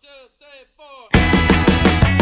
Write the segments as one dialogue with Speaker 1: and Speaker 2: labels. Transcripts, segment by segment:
Speaker 1: two, three, four.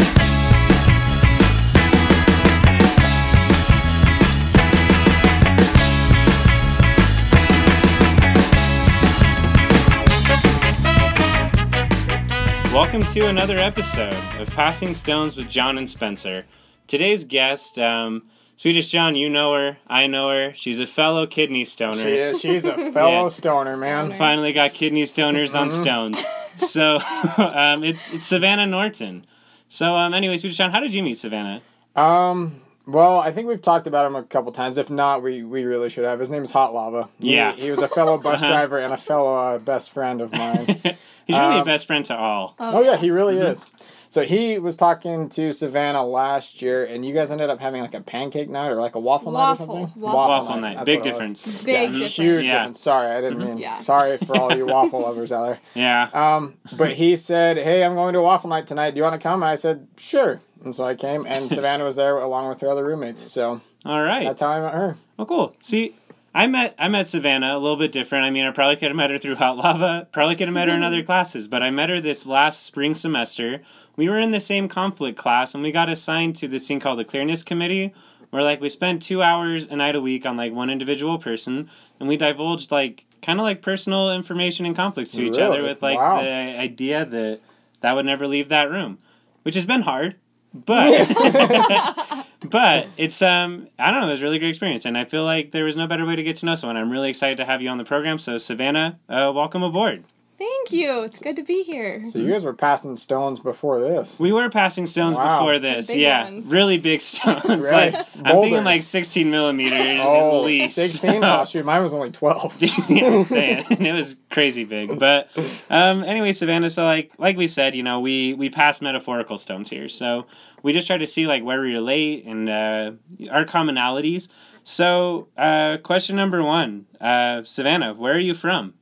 Speaker 2: Welcome to another episode of Passing Stones with John and Spencer. Today's guest, um, Swedish John, you know her, I know her. She's a fellow kidney stoner.
Speaker 3: She is. She's a fellow
Speaker 2: Yeah.
Speaker 3: stoner, man.
Speaker 4: Stoner.
Speaker 2: Finally got kidney stoners on
Speaker 3: Mm-hmm.
Speaker 2: stones. So um, it's it's Savannah Norton. So um, anyway, Swedish John, how did you meet Savannah?
Speaker 3: Um. Well, I think we've talked about him a couple times. If not, we, we really should have. His name is Hot Lava. He-
Speaker 2: Yeah.
Speaker 3: He, was a fellow bus
Speaker 2: Uh-huh.
Speaker 3: driver and a fellow uh, best friend of mine.
Speaker 2: He's really a
Speaker 3: Um,
Speaker 2: best friend to all.
Speaker 3: oh yeah, he really
Speaker 2: Mm-hmm.
Speaker 3: is. So he was talking to Savannah last year, and you guys ended up having like a pancake night or like a waffle, night or
Speaker 4: Waffle.
Speaker 3: something.
Speaker 4: Waffle
Speaker 2: Waffle night,
Speaker 3: That's
Speaker 2: big
Speaker 3: what it was.
Speaker 2: difference.
Speaker 4: Big
Speaker 3: Yeah,
Speaker 4: difference.
Speaker 3: huge
Speaker 2: Yeah. Mm-hmm.
Speaker 3: difference. Sorry, I didn't mean.
Speaker 4: Yeah.
Speaker 3: Sorry for all you waffle lovers out there.
Speaker 2: Yeah.
Speaker 3: Um, but he said, "Hey, I'm going to a waffle night tonight. Do you want to come?" And I said, "Sure." And so I came, and Savannah was there along with her other roommates. So
Speaker 2: All right.
Speaker 3: that's how I met her.
Speaker 2: Oh, cool. See, I met I met Savannah a little bit different. I mean, I probably could have met her through Hot Lava. Probably could have met her in other classes, but I met her this last spring semester. We were in the same conflict class, and we got assigned to this thing called the Clearness Committee, where like we spent two hours a night a week on like one individual person, and we divulged like kind of like personal information and conflicts to each other with like
Speaker 3: Wow.
Speaker 2: the idea that that would never leave that room, which has been hard. But but it's um I don't know, it was a really great experience, and I feel like there was no better way to get to know someone. I'm really excited to have you on the program. So Savannah, uh, welcome aboard.
Speaker 4: Thank you. It's good to be here.
Speaker 3: So you guys were passing stones before this.
Speaker 2: We were passing stones
Speaker 3: Wow.
Speaker 2: before
Speaker 4: Some
Speaker 2: this,
Speaker 4: big
Speaker 2: yeah,
Speaker 4: ones.
Speaker 2: really big stones.
Speaker 3: Really?
Speaker 2: like I'm thinking like 16 millimeters
Speaker 3: Oh,
Speaker 2: at least.
Speaker 3: 16?
Speaker 2: So-
Speaker 3: Oh, shoot, mine was only 12.
Speaker 2: yeah, I'm saying it was crazy big. But um, anyway, Savannah. So like like we said, you know, we we pass metaphorical stones here. So we just try to see like where we relate and uh, our commonalities. So uh, question number one, uh, Savannah, where are you from?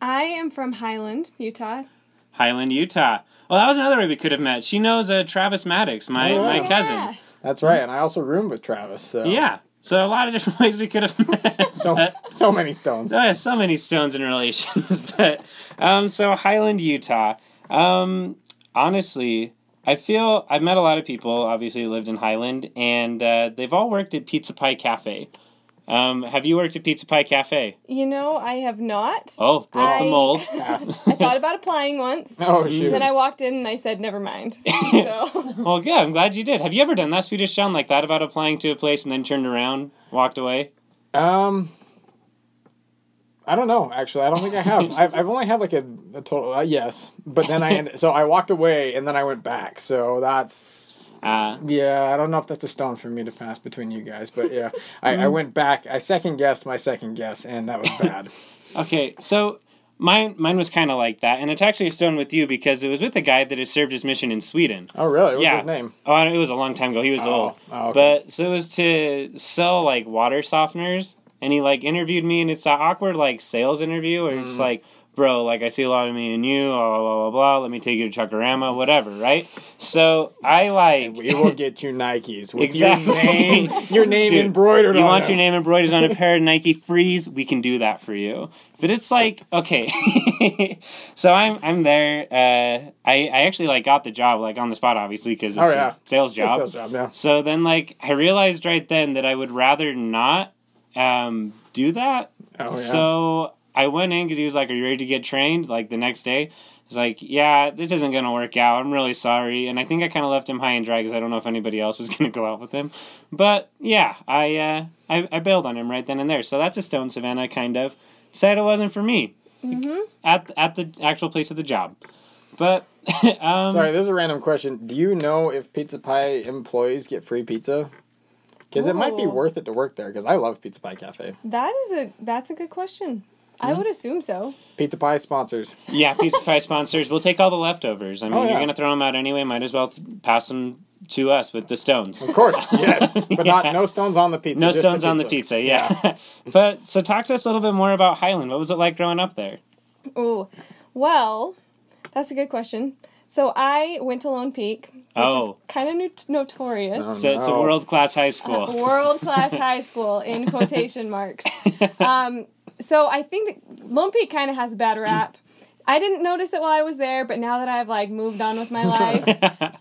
Speaker 4: I am from Highland, Utah.
Speaker 2: Highland, Utah. Well, that was another way we could have met. She knows uh, Travis Maddox, my
Speaker 3: Oh,
Speaker 2: my
Speaker 3: yeah.
Speaker 2: cousin.
Speaker 3: That's right, and I also roomed with Travis. So
Speaker 2: Yeah. So a lot of different ways we could have met.
Speaker 3: so so many stones.
Speaker 2: Oh, yeah, so many stones in relations. but um, so Highland, Utah. Um, honestly, I feel I've met a lot of people. Obviously, who lived in Highland, and uh, they've all worked at Pizza Pie Cafe. Um, have you worked at Pizza Pie Cafe?
Speaker 4: You know, I have not.
Speaker 2: Oh, broke the
Speaker 4: I-
Speaker 2: mold.
Speaker 4: I thought about applying once.
Speaker 3: Oh shoot.
Speaker 4: Then I walked in and I said, never mind. So,
Speaker 2: well, good. I'm glad you did. Have you ever done that, Swedish John, like that about applying to a place and then turned around, walked away?
Speaker 3: Um, I don't know. Actually, I don't think I have. I've, I've only had like a, a total. Uh, yes, but then I end, so I walked away and then I went back. So that's
Speaker 2: Uh,
Speaker 3: yeah. I don't know if that's a stone for me to pass between you guys, but yeah, I, I went back. I second guessed my second guess, and that was bad.
Speaker 2: Okay, so mine mine was kind of like that, and it's actually a stone with you because it was with a guy that has served his mission in Sweden.
Speaker 3: oh really? What's
Speaker 2: Yeah.
Speaker 3: his name?
Speaker 2: Oh, it was a long time ago. He was
Speaker 3: Oh,
Speaker 2: old,
Speaker 3: oh, okay.
Speaker 2: but so it was to sell like water softeners, and he like interviewed me, and it's an awkward like sales interview where
Speaker 3: Mm.
Speaker 2: it's like, bro, like I see a lot of me and you, blah blah blah blah. let me take you to Chuck-A-Rama, whatever, right? So I like.
Speaker 3: We will get you Nikes with
Speaker 2: Exactly.
Speaker 3: your name, your name
Speaker 2: Dude,
Speaker 3: embroidered
Speaker 2: You want
Speaker 3: them.
Speaker 2: your name embroidered on a pair of Nike Frees? We can do that for you. But it's like okay, so I'm I'm there. Uh, I I actually like got the job like on the spot, obviously because it's
Speaker 3: Oh, yeah.
Speaker 2: a sales job.
Speaker 3: sales job. Yeah.
Speaker 2: So then like I realized right then that I would rather not um, do that.
Speaker 3: Oh yeah.
Speaker 2: So I went in because he was like, "Are you ready to get trained?" Like the next day. He's like, "Yeah, this isn't gonna work out. I'm really sorry." And I think I kind of left him high and dry because I don't know if anybody else was gonna go out with him. But yeah, I uh, I, I bailed on him right then and there. So that's a stone Savannah kind of said it wasn't for me at at the actual place of the job. But um,
Speaker 3: Sorry, this is a random question. Do you know if Pizza Pie employees get free pizza? Because it might be worth it to work there. Because I love Pizza Pie Cafe.
Speaker 4: that is a that's a good question. I would assume so.
Speaker 3: Pizza Pie sponsors.
Speaker 2: Yeah, Pizza Pie sponsors. We'll take all the leftovers. I mean,
Speaker 3: Oh, yeah.
Speaker 2: you're gonna throw them out anyway. Might as well th- pass them to us with the stones.
Speaker 3: Of course, yes, but not
Speaker 2: Yeah.
Speaker 3: no stones on the pizza.
Speaker 2: No
Speaker 3: just
Speaker 2: stones on the pizza. Yeah. but so talk to us a little bit more about Highland. What was it like growing up there?
Speaker 4: Oh, well, that's a good question. So I went to Lone Peak, which
Speaker 2: Oh.
Speaker 4: is kind of not- notorious.
Speaker 3: Oh,
Speaker 2: So it's a
Speaker 3: no.
Speaker 2: world class high school.
Speaker 4: World class high school in quotation marks. Um, so I think that Lone Peak kind of has a bad rap. I didn't notice it while I was there, but now that I've like moved on with my life,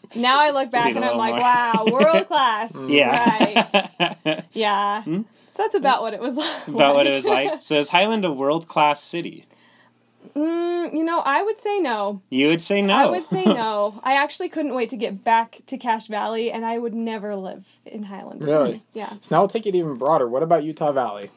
Speaker 4: now I look back
Speaker 2: See it a
Speaker 4: and I'm like,
Speaker 2: more.
Speaker 4: wow, world class.
Speaker 2: yeah.
Speaker 4: Right. Yeah.
Speaker 2: Hmm?
Speaker 4: So that's about what it was like.
Speaker 2: About what it was like. So is Highland a world class city?
Speaker 4: mm, you know, I would say no.
Speaker 2: You would say no.
Speaker 4: I would say no. I actually couldn't wait to get back to Cache Valley, and I would never live in Highland.
Speaker 3: Really?
Speaker 4: Yeah.
Speaker 3: So now we'll take it even broader. What about Utah Valley?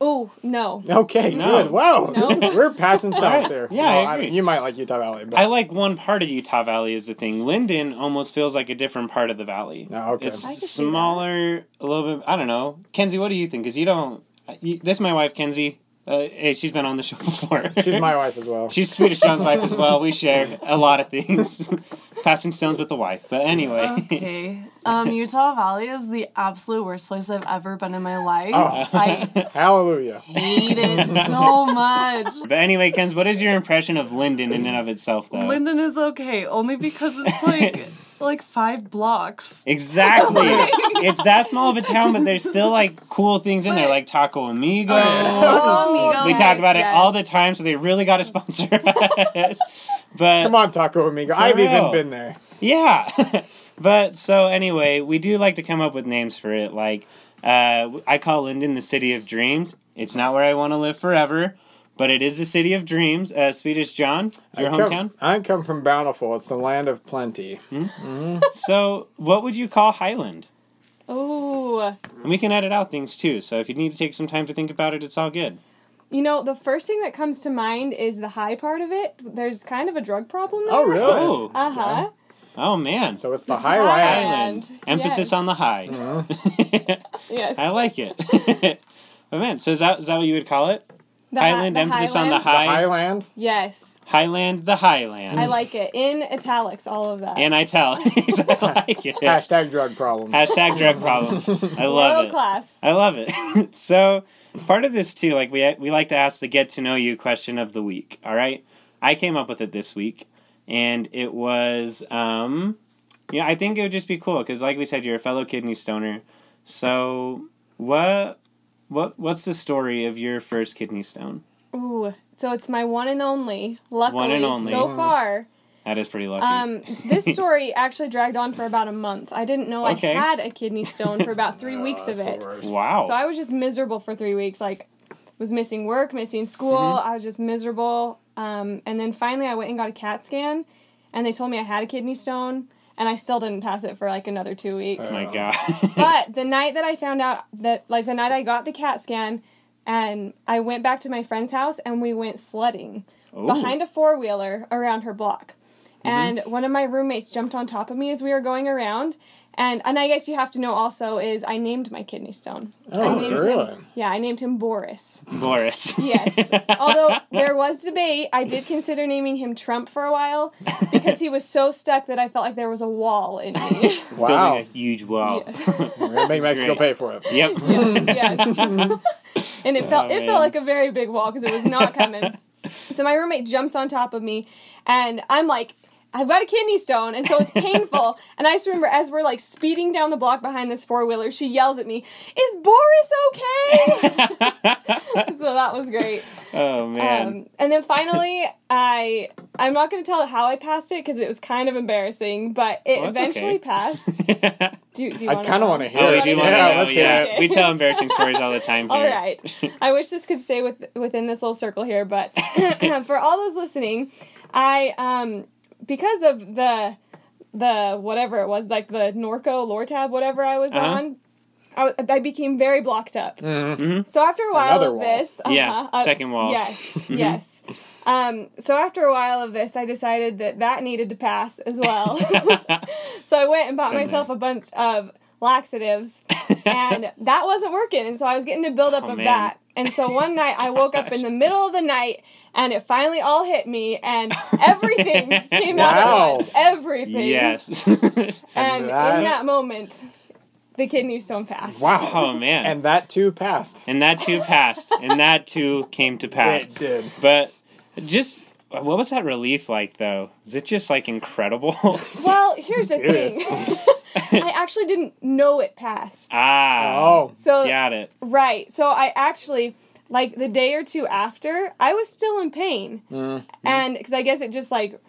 Speaker 4: Oh no.
Speaker 3: Okay,
Speaker 2: No.
Speaker 3: good. Wow,
Speaker 4: No.
Speaker 3: this is- we're passing
Speaker 2: Alright.
Speaker 3: stones here.
Speaker 2: Yeah, I
Speaker 3: No,
Speaker 2: agree.
Speaker 3: you might like Utah Valley, but
Speaker 2: I like one part of Utah Valley is the thing. Lindon almost feels like a different part of the valley.
Speaker 3: Oh, okay.
Speaker 2: It's
Speaker 4: I could see
Speaker 2: smaller, a little bit. I don't know, Kenzie. What do you think? Because you don't. You, this is my wife, Kenzie. Uh, hey, she's been on the show before.
Speaker 3: she's my wife as well.
Speaker 2: She's Swedish John's wife as well. We share a lot of things. Passing stones with the wife. But anyway.
Speaker 5: Okay. Um, Utah Valley is the absolute worst place I've ever been in my life.
Speaker 3: Oh.
Speaker 5: I
Speaker 3: Hallelujah.
Speaker 5: hate it so much.
Speaker 2: But anyway, Kenz, what is your impression of Lindon in and of itself, though?
Speaker 5: Linden is okay, only because it's like like five blocks.
Speaker 2: Exactly. it's that small of a town, but there's still like cool things in there, like Taco Amigo.
Speaker 5: Taco Amigo.
Speaker 2: we talk about it all the time, so they really got to sponsor us. But
Speaker 3: Come on, Taco Amigo. I've
Speaker 2: real.
Speaker 3: even been there.
Speaker 2: Yeah. but so anyway, we do like to come up with names for it. Like uh, I call Lindon the city of dreams. It's not where I want to live forever, but it is the city of dreams. Uh, Swedish John, your
Speaker 3: I come,
Speaker 2: hometown.
Speaker 3: I come from Bountiful. It's the land of plenty.
Speaker 2: So what would you call Highland?
Speaker 4: Oh.
Speaker 2: And we can edit out things too. So if you need to take some time to think about it, it's all good.
Speaker 4: You know, the first thing that comes to mind is the high part of it. There's kind of a drug problem there.
Speaker 3: Oh, really?
Speaker 2: Oh,
Speaker 4: Uh huh.
Speaker 2: oh man.
Speaker 3: So it's the highlight.
Speaker 2: Highland.
Speaker 4: Highland.
Speaker 2: Emphasis
Speaker 4: Yes.
Speaker 2: on the high.
Speaker 4: Yes.
Speaker 2: I like it. but man, so is that is that what you would call it?
Speaker 4: The hi-
Speaker 2: Highland.
Speaker 4: the
Speaker 2: emphasis on the
Speaker 4: Highland?
Speaker 3: The
Speaker 2: high.
Speaker 3: Highland.
Speaker 4: Yes.
Speaker 2: Highland. The Highland.
Speaker 4: I like it. In italics, all of that.
Speaker 2: And I tell. I like it.
Speaker 3: Hashtag drug problem.
Speaker 2: Hashtag drug problem. I love
Speaker 4: World
Speaker 2: it.
Speaker 4: class.
Speaker 2: I love it. so, part of this too, like we we like to ask the get to know you question of the week. All right, I came up with it this week, and it was, um, yeah, I think it would just be cool because, like we said, you're a fellow kidney stoner. So, what, what, what's the story of your first kidney stone?
Speaker 4: Ooh. So it's my one and only. Luckily,
Speaker 2: One and only.
Speaker 4: so far.
Speaker 2: That is pretty lucky.
Speaker 4: Um, this story actually dragged on for about a month. I didn't know
Speaker 2: Okay.
Speaker 4: I had a kidney stone for about three
Speaker 3: Oh,
Speaker 4: weeks of it.
Speaker 2: wow.
Speaker 4: So I was just miserable for three weeks. Like, was missing work, missing school.
Speaker 2: Mm-hmm.
Speaker 4: I was just miserable. Um, and then finally, I went and got a CAT scan, and they told me I had a kidney stone, and I still didn't pass it for like another two weeks.
Speaker 2: oh my god.
Speaker 4: but the night that I found out that, like, the night I got the CAT scan, and I went back to my friend's house, and we went sledding
Speaker 2: Ooh.
Speaker 4: behind a four wheeler around her block.
Speaker 2: Mm-hmm.
Speaker 4: And one of my roommates jumped on top of me as we were going around. And and I guess you have to know also is I named my kidney stone. I
Speaker 3: Oh,
Speaker 4: named
Speaker 3: really?
Speaker 4: him. Yeah, I named him Boris.
Speaker 2: Boris.
Speaker 4: Yes. Although there was debate, I did consider naming him Trump for a while because he was so stuck that I felt like there was a wall in me.
Speaker 3: Wow.
Speaker 2: Building a huge wall.
Speaker 3: We're gonna make Mexico
Speaker 2: great.
Speaker 3: pay for it.
Speaker 2: Yep.
Speaker 4: yes. and it felt
Speaker 2: Oh,
Speaker 4: it
Speaker 2: man.
Speaker 4: felt like a very big wall because it was not coming. so my roommate jumps on top of me, and I'm like. I've got a kidney stone, and so it's painful. and I just remember as we're like speeding down the block behind this four wheeler, she yells at me, "Is Boris okay?" so that was great.
Speaker 2: oh man.
Speaker 4: Um, and then finally, I I'm not going to tell how I passed it because it was kind of embarrassing, but it
Speaker 2: Well,
Speaker 4: eventually
Speaker 2: okay.
Speaker 4: passed. Do, do you
Speaker 3: I
Speaker 4: wanna
Speaker 3: kind of want to hear
Speaker 2: Oh,
Speaker 3: it.
Speaker 2: do you
Speaker 4: Yeah,
Speaker 2: want to know?
Speaker 3: let's hear
Speaker 2: Yeah,
Speaker 3: it.
Speaker 2: we tell embarrassing stories all the time here.
Speaker 4: All right. I wish this could stay with, within this little circle here, but for all those listening, I um because of the the whatever it was like the Norco Lortab, whatever I was
Speaker 2: Uh-huh.
Speaker 4: on. I, I became very blocked up.
Speaker 3: Mhm.
Speaker 4: So after a while
Speaker 3: Another
Speaker 4: of this,
Speaker 2: Yeah,
Speaker 4: uh-huh, uh,
Speaker 2: second wall.
Speaker 4: Yes, yes. Um, so after a while of this, I decided that that needed to pass as well. so I went and bought
Speaker 2: Been
Speaker 4: myself a bunch of laxatives, and that wasn't working. And so I was getting a buildup
Speaker 2: Oh,
Speaker 4: of
Speaker 2: man.
Speaker 4: that. And so one night I woke up in the middle of the night, and it finally all hit me, and everything came out
Speaker 3: Wow.
Speaker 4: at once. Everything.
Speaker 2: yes.
Speaker 4: And
Speaker 3: that-
Speaker 4: in that moment, the kidney stone passed.
Speaker 3: Wow.
Speaker 2: oh man.
Speaker 3: And that too passed.
Speaker 2: and that too passed, and that too came to pass.
Speaker 3: It did.
Speaker 2: But just what was that relief like though? Is it just like incredible?
Speaker 4: Well, here's the thing. I actually didn't know it passed.
Speaker 2: ah.
Speaker 3: Oh.
Speaker 4: So
Speaker 2: Got it.
Speaker 4: right. So I actually like the day or two after, I was still in pain,
Speaker 3: Mm.
Speaker 4: and because I guess it just like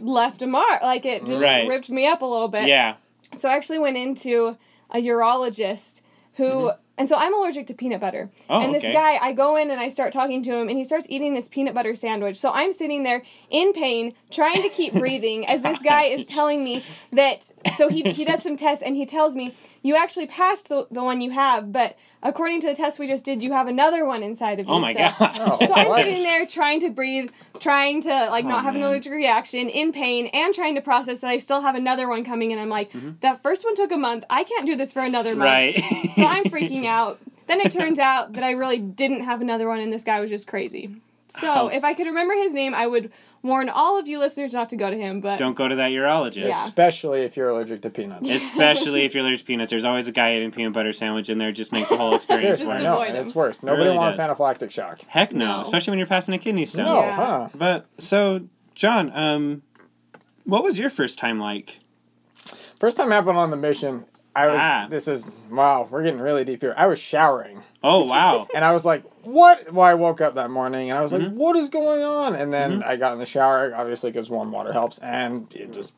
Speaker 4: left a mark, like it just
Speaker 2: Right.
Speaker 4: ripped me up a little bit.
Speaker 2: Yeah.
Speaker 4: So I actually went into a urologist who, and so I'm allergic to peanut butter.
Speaker 2: Oh,
Speaker 4: and this
Speaker 2: okay.
Speaker 4: guy, I go in and I start talking to him, and he starts eating this peanut butter sandwich. So I'm sitting there in pain, trying to keep breathing, as this guy is telling me that. So he, he does some tests, and he tells me, You actually passed the, the one you have, but according to the test we just did, you have another one inside of you.
Speaker 2: Oh my
Speaker 4: still."
Speaker 2: god.
Speaker 3: Oh.
Speaker 4: So I'm sitting there trying to breathe, trying to like
Speaker 2: Oh,
Speaker 4: not have an allergic reaction, in pain, and trying to process that I still have another one coming. And I'm like, that first one took a month. I can't do this for another month.
Speaker 2: Mm-hmm. Right.
Speaker 4: So I'm freaking out. Then it turns out that I really didn't have another one, and this guy was just crazy. So
Speaker 2: Oh.
Speaker 4: if I could remember his name, I would warn all of you listeners not to go to him. But
Speaker 2: Don't go to that urologist.
Speaker 4: Yeah.
Speaker 3: Especially if you're allergic to peanuts.
Speaker 2: Especially if you're allergic to peanuts. There's always a guy eating peanut butter sandwich in there. It just makes the whole experience
Speaker 3: Seriously,
Speaker 2: worse.
Speaker 3: no, it's worse. Nobody
Speaker 2: really
Speaker 3: wants
Speaker 2: does.
Speaker 3: anaphylactic shock.
Speaker 2: Heck no.
Speaker 4: No.
Speaker 2: Especially when you're passing a kidney stone.
Speaker 3: No,
Speaker 4: Yeah.
Speaker 3: huh?
Speaker 2: But so, John, um, what was your first time like?
Speaker 3: First time happened on the mission. I was.
Speaker 2: Ah.
Speaker 3: This is wow. We're getting really deep here. I was showering,
Speaker 2: Oh wow.
Speaker 3: and I was like, "What?" Well, I woke up that morning, and I was like,
Speaker 2: Mm-hmm.
Speaker 3: "What is going on?" And then I got in the shower, obviously, because warm water helps, and it just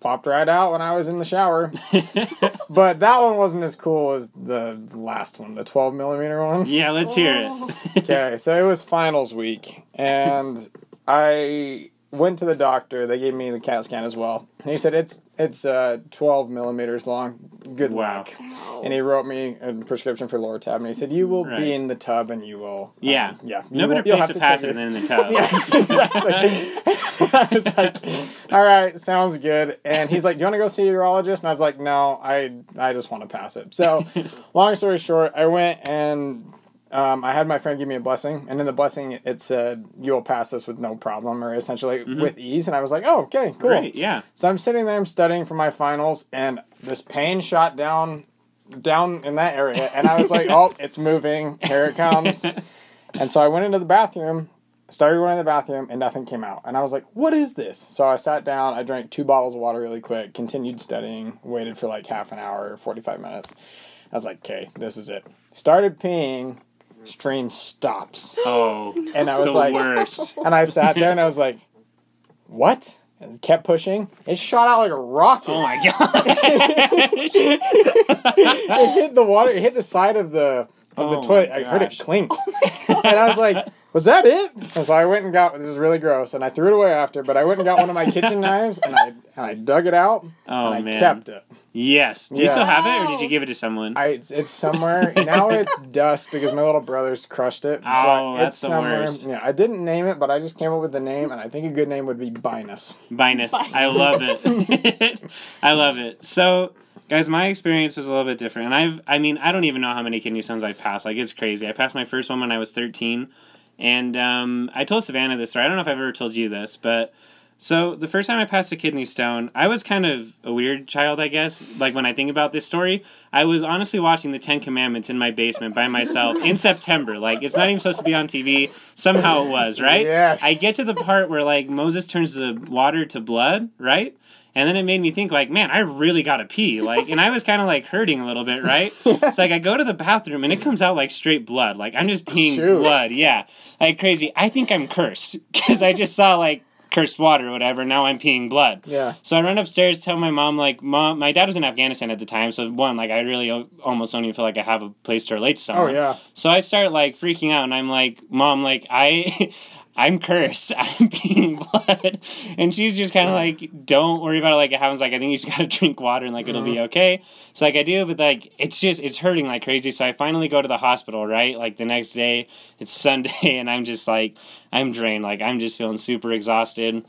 Speaker 3: popped right out when I was in the shower. but that one wasn't as cool as the last one, the 12 millimeter one.
Speaker 2: yeah, let's hear it.
Speaker 3: Okay, so it was finals week, and I went to the doctor. They gave me the CAT scan as well. And he said it's it's uh, 12 millimeters long. Good
Speaker 2: Wow.
Speaker 3: luck. And he wrote me a prescription for Lortab, and he said you will
Speaker 2: Right.
Speaker 3: be in the tub and you will. um,
Speaker 2: Yeah.
Speaker 3: yeah. you
Speaker 2: No better
Speaker 3: will- you'll have
Speaker 2: to pass
Speaker 3: take
Speaker 2: it than in the tub.
Speaker 3: yeah, exactly. I was like, all right, sounds good. And he's like, do you want to go see a urologist? And I was like, no, I I just want to pass it. So, long story short, I went and um, I had my friend give me a blessing, and in the blessing it said, you will pass this with no problem, or essentially with ease. And I was like, oh, okay, cool.
Speaker 2: Great. Yeah.
Speaker 3: So I'm sitting there, I'm studying for my finals, and this pain shot down down in that area, and I was like, oh, it's moving. Here it comes. And so I went into the bathroom, started going to the bathroom, and nothing came out. And I was like, what is this? So I sat down, I drank two bottles of water really quick, continued studying, waited for like half an hour, 45 minutes. I was like, okay, this is it. Started peeing, stream stops.
Speaker 2: Oh.
Speaker 3: And I was
Speaker 2: the
Speaker 3: like,
Speaker 2: worst.
Speaker 3: and I sat there and I was like, what? And kept pushing. It shot out like a rocket.
Speaker 2: Oh my god.
Speaker 3: it hit the water. It hit the side of the of the
Speaker 2: Oh
Speaker 3: toilet. I heard it clink, and I was like, "Was that it?" And so I went and got. This is really gross, and I threw it away after. But I went and got one of my kitchen knives, and I and I dug it out,
Speaker 2: Oh
Speaker 3: and I
Speaker 2: man.
Speaker 3: kept it.
Speaker 2: Yes. Do you
Speaker 3: Yeah.
Speaker 2: still have it, or did you give it to someone?
Speaker 3: I it's, it's somewhere now. It's dust because my little brothers crushed it.
Speaker 2: Oh,
Speaker 3: but
Speaker 2: that's
Speaker 3: it's
Speaker 2: the
Speaker 3: somewhere.
Speaker 2: worst.
Speaker 3: Yeah, I didn't name it, but I just came up with the name, and I think a good name would be Binus.
Speaker 2: Binus. I love it. I love it. So, guys, my experience was a little bit different. And I've, I mean, I don't even know how many kidney stones I've passed. Like, it's crazy. I passed my first one when I was 13. And um, I told Savannah this story. I don't know if I've ever told you this, but so the first time I passed a kidney stone, I was kind of a weird child, I guess. Like when I think about this story, I was honestly watching the Ten Commandments in my basement by myself in September. Like it's not even supposed to be on TV. Somehow it was, right?
Speaker 3: Yes.
Speaker 2: I get to the part where like Moses turns the water to blood, right? And then it made me think like, man, I really gotta pee. Like, and I was kind of like hurting a little bit, right? It's like I go to the bathroom and it comes out like straight blood. Like I'm just peeing
Speaker 3: Shoot.
Speaker 2: blood. Yeah, like crazy. I think I'm cursed because I just saw like cursed water or whatever. Now I'm peeing blood.
Speaker 3: Yeah.
Speaker 2: So I run upstairs, tell my mom, like, mom, my dad was in Afghanistan at the time, so one, like, I really o- almost don't even feel like I have a place to relate to
Speaker 3: oh,
Speaker 2: someone.
Speaker 3: Oh yeah.
Speaker 2: So I start like freaking out, and I'm like, mom, like, I. I'm cursed. I'm peeing blood. And she's just kind of like, don't worry about it. Like, it happens. Like, I think you just got to drink water and, like, it'll be okay. So, like, I do, but, like, it's just, it's hurting like crazy. So I finally go to the hospital, right? Like, the next day, it's Sunday, and I'm just like, I'm drained. Like, I'm just feeling super exhausted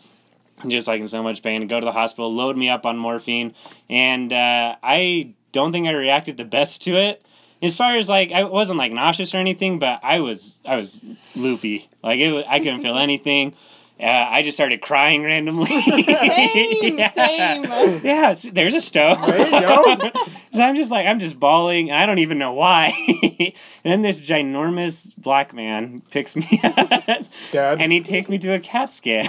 Speaker 2: I'm just like in so much pain and go to the hospital load me up on morphine and uh, i don't think i reacted the best to it as far as like i wasn't like nauseous or anything but i was i was loopy like it was, i couldn't feel anything uh, i just started crying randomly
Speaker 4: Same,
Speaker 2: yeah.
Speaker 4: same.
Speaker 2: yeah there's a stove
Speaker 3: There you go.
Speaker 2: so i'm just like i'm just bawling and i don't even know why and then this ginormous black man picks me up
Speaker 3: Stud.
Speaker 2: and he takes me to a CAT scan.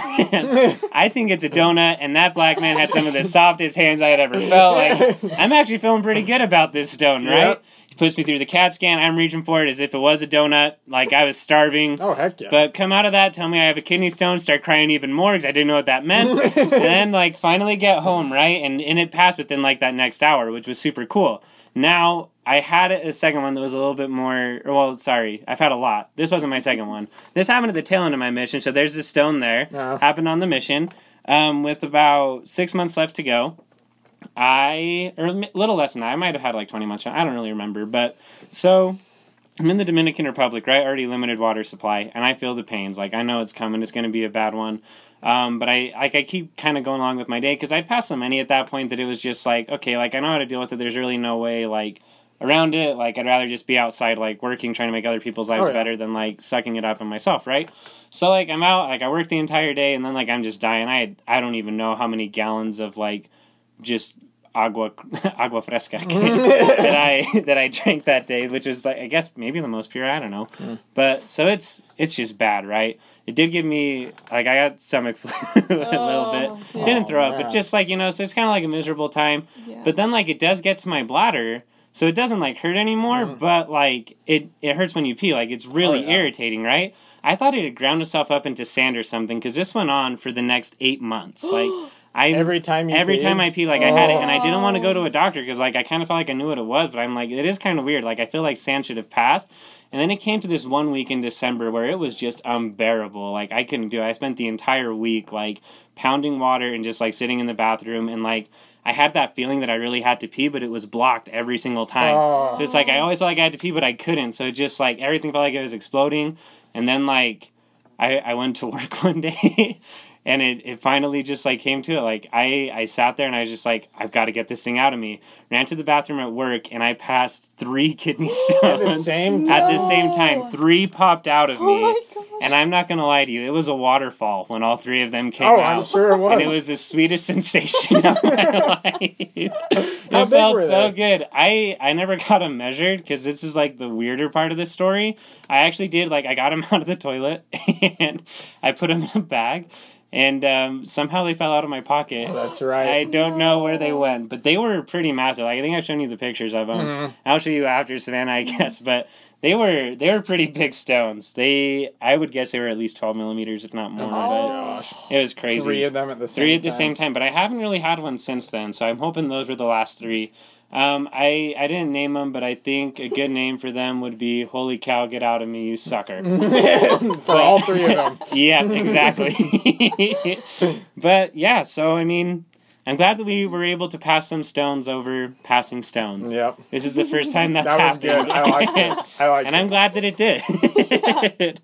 Speaker 2: I think it's a donut, and that black man had some of the softest hands I had ever felt. Like, I'm actually feeling pretty good about this stone, right?
Speaker 3: Yep.
Speaker 2: Puts me through the CAT scan. I'm reaching for it as if it was a donut, like I was starving.
Speaker 3: Oh heck yeah.
Speaker 2: But come out of that, tell me I have a kidney stone, start crying even more because I didn't know what that meant. and then like finally get home, right? And and it passed within like that next hour, which was super cool. Now I had a second one that was a little bit more. Well, sorry, I've had a lot. This wasn't my second one. This happened at the tail end of my mission. So there's this stone there.
Speaker 3: Yeah.
Speaker 2: Happened on the mission. Um, with about six months left to go. I or a little less than that. I might have had like twenty months. I don't really remember, but so I'm in the Dominican Republic, right? Already limited water supply, and I feel the pains. Like I know it's coming. It's going to be a bad one. Um, but I like I keep kind of going along with my day because I passed so many at that point that it was just like okay, like I know how to deal with it. There's really no way like around it. Like I'd rather just be outside like working, trying to make other people's lives
Speaker 3: Oh, yeah.
Speaker 2: better than like sucking it up on myself, right? So like I'm out, like I work the entire day, and then like I'm just dying. I I don't even know how many gallons of like just agua agua fresca that I that I drank that day, which is like I guess maybe the most pure. I don't know, hmm. but so it's it's just bad, right? It did give me like I got stomach flu a little
Speaker 4: Oh,
Speaker 2: bit.
Speaker 4: yeah.
Speaker 2: Didn't throw up, but just like you know, so it's kind of like a miserable time.
Speaker 4: Yeah.
Speaker 2: But then like it does get to my bladder. So it doesn't like hurt anymore, hmm. but like it it hurts when you pee. Like it's really
Speaker 3: Oh,
Speaker 2: irritating, right? I thought it had ground itself up into sand or something because this went on for the next eight months. Like I
Speaker 3: every time you
Speaker 2: every time I pee, like I had it, and I didn't want to
Speaker 4: Oh.
Speaker 2: go to a oh. doctor because like I kind of felt like I knew what it was, but I'm like it is kind of weird. Like I feel like sand should have passed, and then it came to this one week in December where it was just unbearable. Like I couldn't do it. I spent the entire week like pounding water and just like sitting in the bathroom and like. I had that feeling that I really had to pee, but it was blocked every single time.
Speaker 3: Oh.
Speaker 2: So it's like I oh. always felt like I had to pee, but I couldn't. So it just like everything felt like it was exploding. And then like I, I went to work one day and it, it finally just like came to it. Like I, I sat there and I was just like, I've got to get this thing out of me. Ran to the bathroom at work and I passed three kidney stones
Speaker 3: at the same time.
Speaker 2: at the same time. Three popped out of
Speaker 4: Oh
Speaker 2: me. And I'm not gonna lie to you, it was a waterfall when all three of them came
Speaker 3: Oh,
Speaker 2: out.
Speaker 3: I'm sure it was.
Speaker 2: And it was the sweetest sensation of my life. It felt so good. I I never got them measured because this is like the weirder part of the story. I actually did like I got them out of the toilet and I put them in a bag, and um, somehow they fell out of my pocket.
Speaker 3: Oh, That's right.
Speaker 2: I don't know where they went, but they were pretty massive. Like I think I've shown you the pictures of them.
Speaker 3: Mhm.
Speaker 2: I'll show you after Savannah, I guess. But they were they were pretty big stones. They I would guess they were at least twelve millimeters, if not more.
Speaker 3: Oh my gosh.
Speaker 2: It was crazy.
Speaker 3: Three of them at the same
Speaker 2: Three at the
Speaker 3: time.
Speaker 2: same time, but I haven't really had one since then. So I'm hoping those were the last three. Um, I I didn't name them, but I think a good name for them would be "Holy cow, get out of me, you sucker."
Speaker 3: For all three of them.
Speaker 2: yeah, exactly. but yeah, so I mean, I'm glad that we were able to pass some stones over passing stones.
Speaker 3: Yep.
Speaker 2: This is the first time that's
Speaker 3: That was
Speaker 2: happened.
Speaker 3: good. I like it. I like
Speaker 2: and
Speaker 3: it.
Speaker 2: I'm glad that it did.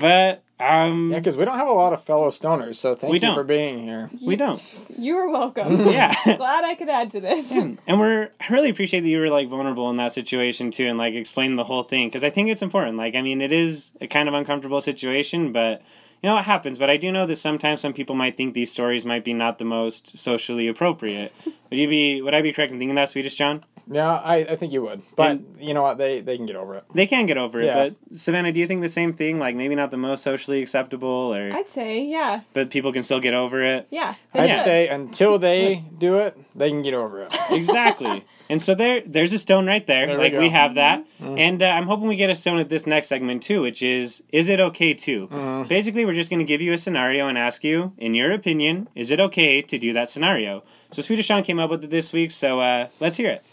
Speaker 2: but um,
Speaker 3: Yeah, because we don't have a lot of fellow stoners, so thank
Speaker 2: We
Speaker 3: you
Speaker 2: don't.
Speaker 3: for being here.
Speaker 2: we don't.
Speaker 4: You are welcome.
Speaker 2: Yeah.
Speaker 4: Glad I could add to this.
Speaker 2: and we're I really appreciate that you were like vulnerable in that situation too and like explain the whole thing because I think it's important. Like I mean it is a kind of uncomfortable situation, but you know it happens. But I do know that sometimes some people might think these stories might be not the most socially appropriate. Would you be would I be correct in thinking that, Swedish John?
Speaker 3: Yeah, I, I think you would. But you know what? They they can get over it.
Speaker 2: They can get over it,
Speaker 3: Yeah.
Speaker 2: but Savannah, do you think the same thing? Like maybe not the most socially acceptable, or
Speaker 4: I'd say, yeah,
Speaker 2: but people can still get over it.
Speaker 4: yeah. they
Speaker 3: I'd
Speaker 4: should.
Speaker 3: say until they do it, they can get over it.
Speaker 2: exactly. And so there, there's a stone right there.
Speaker 3: There
Speaker 2: like we,
Speaker 3: go. Mm-hmm.
Speaker 2: have that, and uh, I'm hoping we get a stone at this next segment too, which is, is it okay to?
Speaker 3: Mm-hmm.
Speaker 2: Basically, we're just going to give you a scenario and ask you, in your opinion, is it okay to do that scenario? So Swedish John came up with it this week, so uh, let's hear it.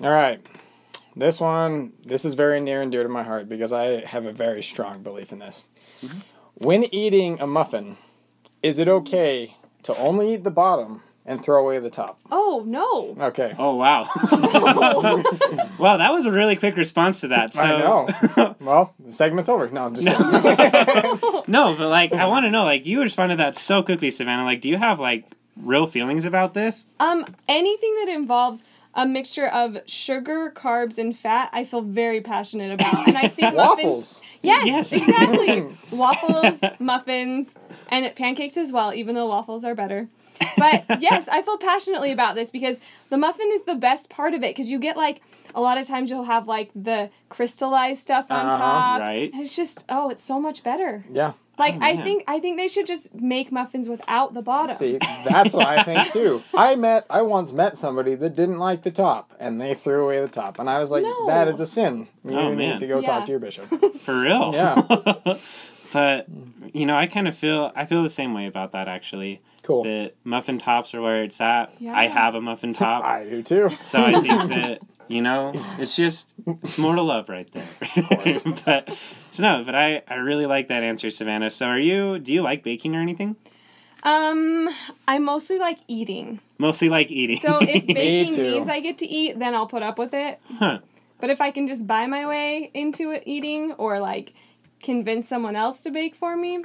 Speaker 3: All right. This one, this is very near and dear to my heart because I have a very strong belief in this. When eating a muffin, is it okay to only eat the bottom and throw away the top?
Speaker 4: Oh no.
Speaker 3: Okay.
Speaker 2: Oh wow! wow, that was a really quick response to that. So
Speaker 3: I know. Well, the segment's over. No, I'm just kidding.
Speaker 2: no, but like I want to know, like you responded to that so quickly, Savannah. Like, do you have like real feelings about this?
Speaker 4: Um, anything that involves a mixture of sugar, carbs, and fat, I feel very passionate about. And I think muffins.
Speaker 3: Waffles.
Speaker 4: Yes,
Speaker 2: Yes.
Speaker 4: exactly. Waffles, muffins, and pancakes as well, even though waffles are better. But yes, I feel passionately about this because the muffin is the best part of it because you get like a lot of times you'll have like the crystallized stuff on
Speaker 3: Uh-huh,
Speaker 4: top.
Speaker 2: right.
Speaker 4: And it's just oh, it's so much better.
Speaker 3: Yeah.
Speaker 4: Like
Speaker 2: Oh,
Speaker 4: I think I think they should just make muffins without the bottom.
Speaker 3: See, that's what I think too. I met, I once met somebody that didn't like the top, and they threw away the top, and I was like,
Speaker 4: No.
Speaker 3: "That is a sin. You
Speaker 2: Oh,
Speaker 3: need
Speaker 2: man.
Speaker 3: to go
Speaker 4: Yeah.
Speaker 3: talk to your bishop."
Speaker 2: For real.
Speaker 3: Yeah.
Speaker 2: but you know, I kind of feel I feel the same way about that actually.
Speaker 3: Cool.
Speaker 2: The muffin tops are where it's at.
Speaker 4: Yeah.
Speaker 2: I have a muffin top.
Speaker 3: I do too.
Speaker 2: So I think that you know, it's just it's more to love right there. but so no, but I I really like that answer, Savannah. So are you? Do you like baking or anything?
Speaker 4: Um, I mostly like eating.
Speaker 2: Mostly like eating.
Speaker 4: So if baking
Speaker 3: too.
Speaker 4: means I get to eat, then I'll put up with it.
Speaker 2: Huh.
Speaker 4: But if I can just buy my way into it eating or like convince someone else to bake for me,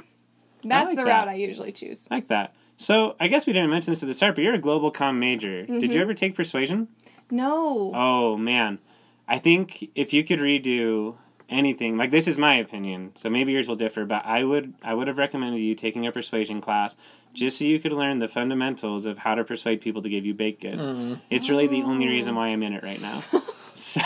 Speaker 4: that's
Speaker 2: like
Speaker 4: the
Speaker 2: that.
Speaker 4: route I usually choose.
Speaker 2: like that. So I guess we didn't mention this at the start, but you're a global com major. Did you ever take persuasion?
Speaker 4: No.
Speaker 2: Oh man, I think if you could redo anything, like this is my opinion, so maybe yours will differ, but I would I would have recommended you taking a persuasion class just so you could learn the fundamentals of how to persuade people to give you baked goods. It's really the only reason why I'm in it right now. So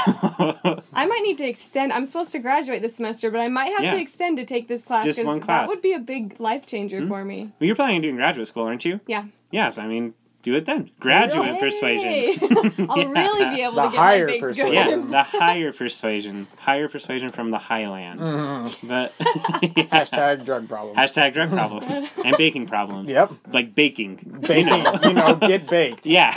Speaker 4: I might need to extend. I'm supposed to graduate this semester, but I might have
Speaker 2: Yeah.
Speaker 4: to extend to take this class
Speaker 2: Just
Speaker 4: 'cause
Speaker 2: one
Speaker 4: that
Speaker 2: class. Hmm?
Speaker 4: would be a big life changer for me.
Speaker 2: well, you're planning on doing graduate school, aren't you?
Speaker 4: Yeah.
Speaker 2: Yes, I mean do it then. Graduate
Speaker 4: Yay.
Speaker 2: persuasion.
Speaker 4: I'll
Speaker 2: Yeah.
Speaker 4: really be able
Speaker 3: The
Speaker 4: to get
Speaker 3: higher
Speaker 4: my baked
Speaker 3: persuasion.
Speaker 2: Yeah, the higher persuasion, higher persuasion from the highland. Mm-hmm. But
Speaker 3: Hashtag drug problems.
Speaker 2: Hashtag drug problems and baking problems.
Speaker 3: Yep.
Speaker 2: Like baking.
Speaker 3: Baking, you know, get baked.
Speaker 2: Yeah.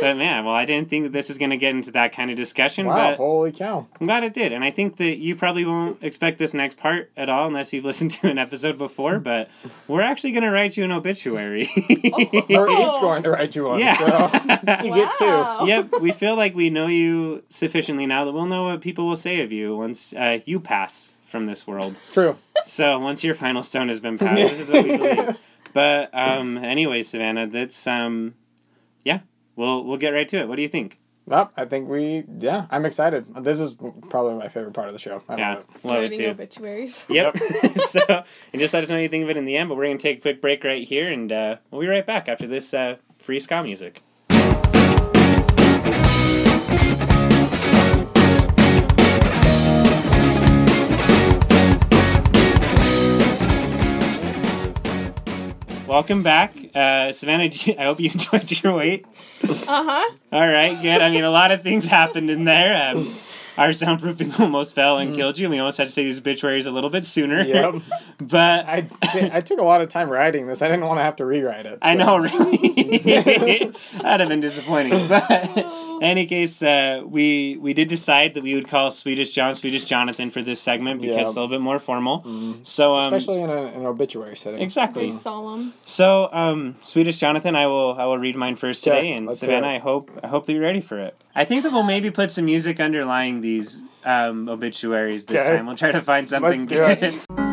Speaker 2: but man, well, I didn't think that this was going to get into that kind of discussion,
Speaker 3: Wow,
Speaker 2: but
Speaker 3: holy cow.
Speaker 2: I'm glad it did. And I think that you probably won't expect this next part at all unless you've listened to an episode before, but we're actually going to write you an obituary.
Speaker 3: We're each going to write you one.
Speaker 2: Yeah.
Speaker 3: So you get two.
Speaker 2: Yep, we feel like we know you sufficiently now that we'll know what people will say of you once uh, you pass from this world.
Speaker 3: True.
Speaker 2: So once your final stone has been passed, this is what we believe. But um, anyway, Savannah, that's um, yeah, we'll we'll get right to it. What do you think?
Speaker 3: Well, I think we, yeah, I'm excited. This is probably my favorite part of the show. I
Speaker 2: Yeah,
Speaker 3: love it.
Speaker 2: love it too.
Speaker 4: obituaries.
Speaker 2: Yep. so and just let us know what you think of it in the end. But we're gonna take a quick break right here, and uh, we'll be right back after this uh, free ska music. Welcome back, uh, Savannah. you- I hope you enjoyed your wait.
Speaker 4: Uh huh.
Speaker 2: All right, good. I mean, a lot of things happened in there. Um, our soundproofing almost fell and killed you. and We almost had to say these obituaries a little bit sooner.
Speaker 3: Yep.
Speaker 2: but
Speaker 3: I, I took a lot of time writing this. I didn't want to have to rewrite it.
Speaker 2: I know, really. That'd have been disappointing. But in any case, uh, we we did decide that we would call Swedish John Swedish Jonathan for this segment because
Speaker 3: Yeah.
Speaker 2: it's a little bit more formal. So um,
Speaker 3: Especially in a, an obituary setting.
Speaker 2: exactly.
Speaker 4: Very solemn.
Speaker 2: So um, Swedish Jonathan, I will I will read mine first today,
Speaker 3: Okay,
Speaker 2: and Savannah. I hope I hope that you're ready for it. I think that we'll maybe put some music underlying these um, obituaries this
Speaker 3: Okay.
Speaker 2: time. We'll try to find something
Speaker 3: Let's do it.
Speaker 2: good.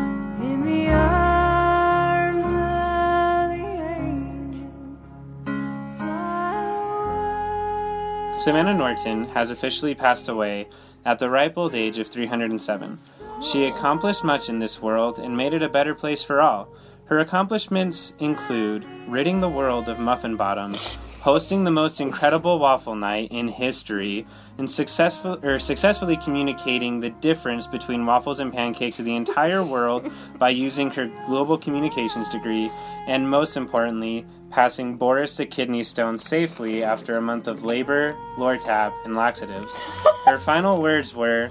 Speaker 2: Savannah Norton has officially passed away at the ripe old age of 307. She accomplished much in this world and made it a better place for all. Her accomplishments include ridding the world of muffin bottoms, hosting the most incredible waffle night in history, and successful or successfully communicating the difference between waffles and pancakes to the entire world by using her global communications degree, and most importantly, passing Boris the kidney stone safely after a month of labor, Lortab, and laxatives. Her final words were,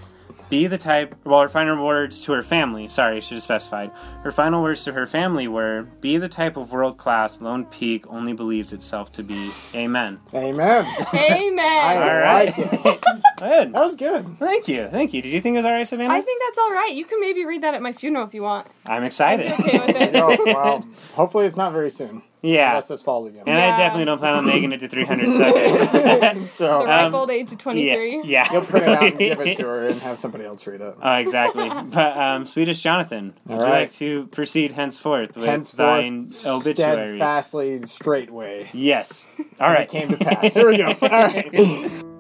Speaker 2: be the type, well, her final words to her family, sorry, I should have specified. Her final words to her family were, be the type of world class Lone Peak only believes itself to be. Amen.
Speaker 3: Amen.
Speaker 4: Amen.
Speaker 3: I
Speaker 2: All right.
Speaker 3: like it.
Speaker 2: Good.
Speaker 3: That was good.
Speaker 2: Thank you. Thank you. Did you think it was all right, Savannah?
Speaker 4: I think that's all right. You can maybe read that at my funeral if you want.
Speaker 2: I'm excited.
Speaker 4: I'd okay with it.
Speaker 3: No, well, hopefully it's not very soon.
Speaker 2: Yeah.
Speaker 3: Unless this falls again.
Speaker 2: And I
Speaker 4: Yeah.
Speaker 2: definitely don't plan on making it to 300 seconds.
Speaker 3: so
Speaker 4: The ripe
Speaker 2: Um,
Speaker 4: old age of 23.
Speaker 2: yeah. Yeah.
Speaker 3: you'll print it out and give it to her and have somebody else read it.
Speaker 2: Oh, exactly. But um, Swedish Jonathan, would
Speaker 3: All
Speaker 2: you
Speaker 3: right.
Speaker 2: like to proceed henceforth with
Speaker 3: Henceforth,
Speaker 2: thine obituary?
Speaker 3: steadfastly, straightway.
Speaker 2: Yes. All
Speaker 3: It came to pass. Here we go. All right.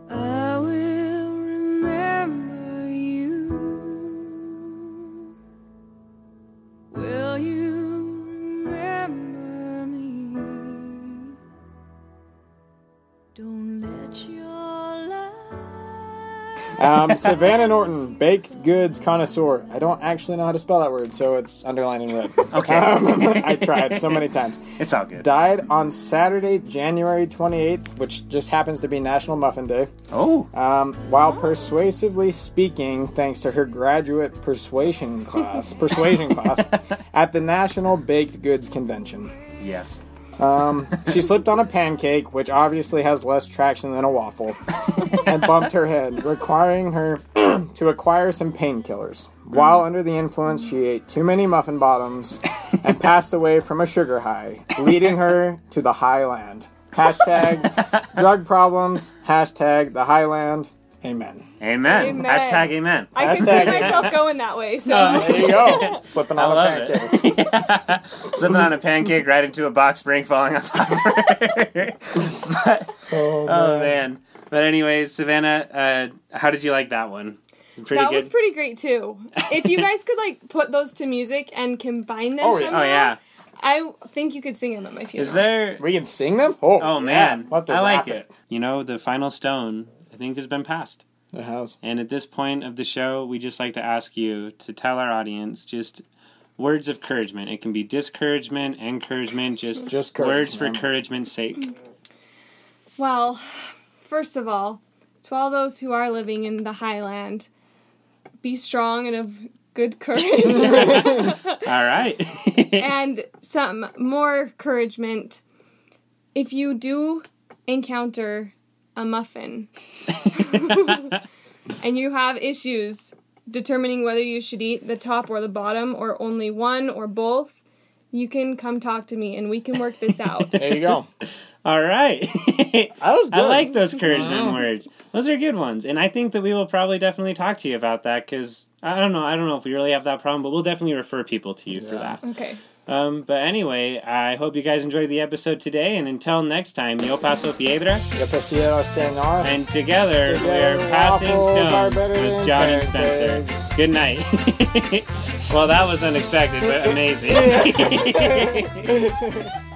Speaker 3: Um, Savannah Norton, baked goods connoisseur. I don't actually know how to spell that word, so it's underlined in red.
Speaker 2: Okay.
Speaker 3: Um, I tried so many times.
Speaker 2: It's all good.
Speaker 3: Died on Saturday, January 28th, which just happens to be National Muffin Day.
Speaker 2: Oh,
Speaker 3: Um, while persuasively speaking, thanks to her graduate persuasion class, persuasion class at the National Baked Goods Convention.
Speaker 2: yes.
Speaker 3: Um, she slipped on a pancake, which obviously has less traction than a waffle, and bumped her head, requiring her to acquire some painkillers. While under the influence, she ate too many muffin bottoms and passed away from a sugar high, leading her to the highland. Hashtag drug problems. Hashtag the highland. Amen.
Speaker 2: Amen.
Speaker 4: Amen.
Speaker 2: Hashtag amen.
Speaker 4: I can see
Speaker 3: Hashtag-
Speaker 4: myself going that way. So
Speaker 3: There you go. Slipping on a
Speaker 2: love
Speaker 3: pancake.
Speaker 2: it. Slipping on a pancake right into a box spring falling on top of her. But- oh, man. But anyways, Savannah, uh, how did you like that one? Pretty
Speaker 4: that
Speaker 2: good.
Speaker 4: was pretty great too. If you guys could like put those to music and combine them
Speaker 3: Oh, yeah.
Speaker 4: somehow,
Speaker 2: oh yeah.
Speaker 4: I think you could sing them at my funeral.
Speaker 2: Is there?
Speaker 3: We can sing them? Oh,
Speaker 2: Oh
Speaker 3: yeah.
Speaker 2: man,
Speaker 3: We'll
Speaker 2: I like
Speaker 3: rap
Speaker 2: it. You know, the final stone I think has been passed.
Speaker 3: It has.
Speaker 2: And at this point of the show, we just like to ask you to tell our audience just words of encouragement. It can be discouragement, encouragement, just,
Speaker 3: Just courage,
Speaker 2: words for
Speaker 3: man.
Speaker 2: encouragement's sake.
Speaker 4: Well, first of all, to all those who are living in the highland, be strong and of good courage.
Speaker 2: All right.
Speaker 4: and some more encouragement. If you do encounter a muffin and you have issues determining whether you should eat the top or the bottom or only one or both, you can come talk to me and we can work this out.
Speaker 3: There you go.
Speaker 2: All right.
Speaker 3: That was good.
Speaker 2: I like those encouragement
Speaker 3: Wow.
Speaker 2: words. Those are good ones, and I think that we will probably definitely talk to you about that because I don't know. I don't know if we really have that problem, but we'll definitely refer people to you for that.
Speaker 4: Okay.
Speaker 2: Um, but anyway, I hope you guys enjoyed the episode today, and until next time, yo paso piedras,
Speaker 3: Yo prefiero estar
Speaker 2: and together,
Speaker 3: Together,
Speaker 2: we're passing stones with John and Spencer. Good night. well, that was unexpected, but amazing.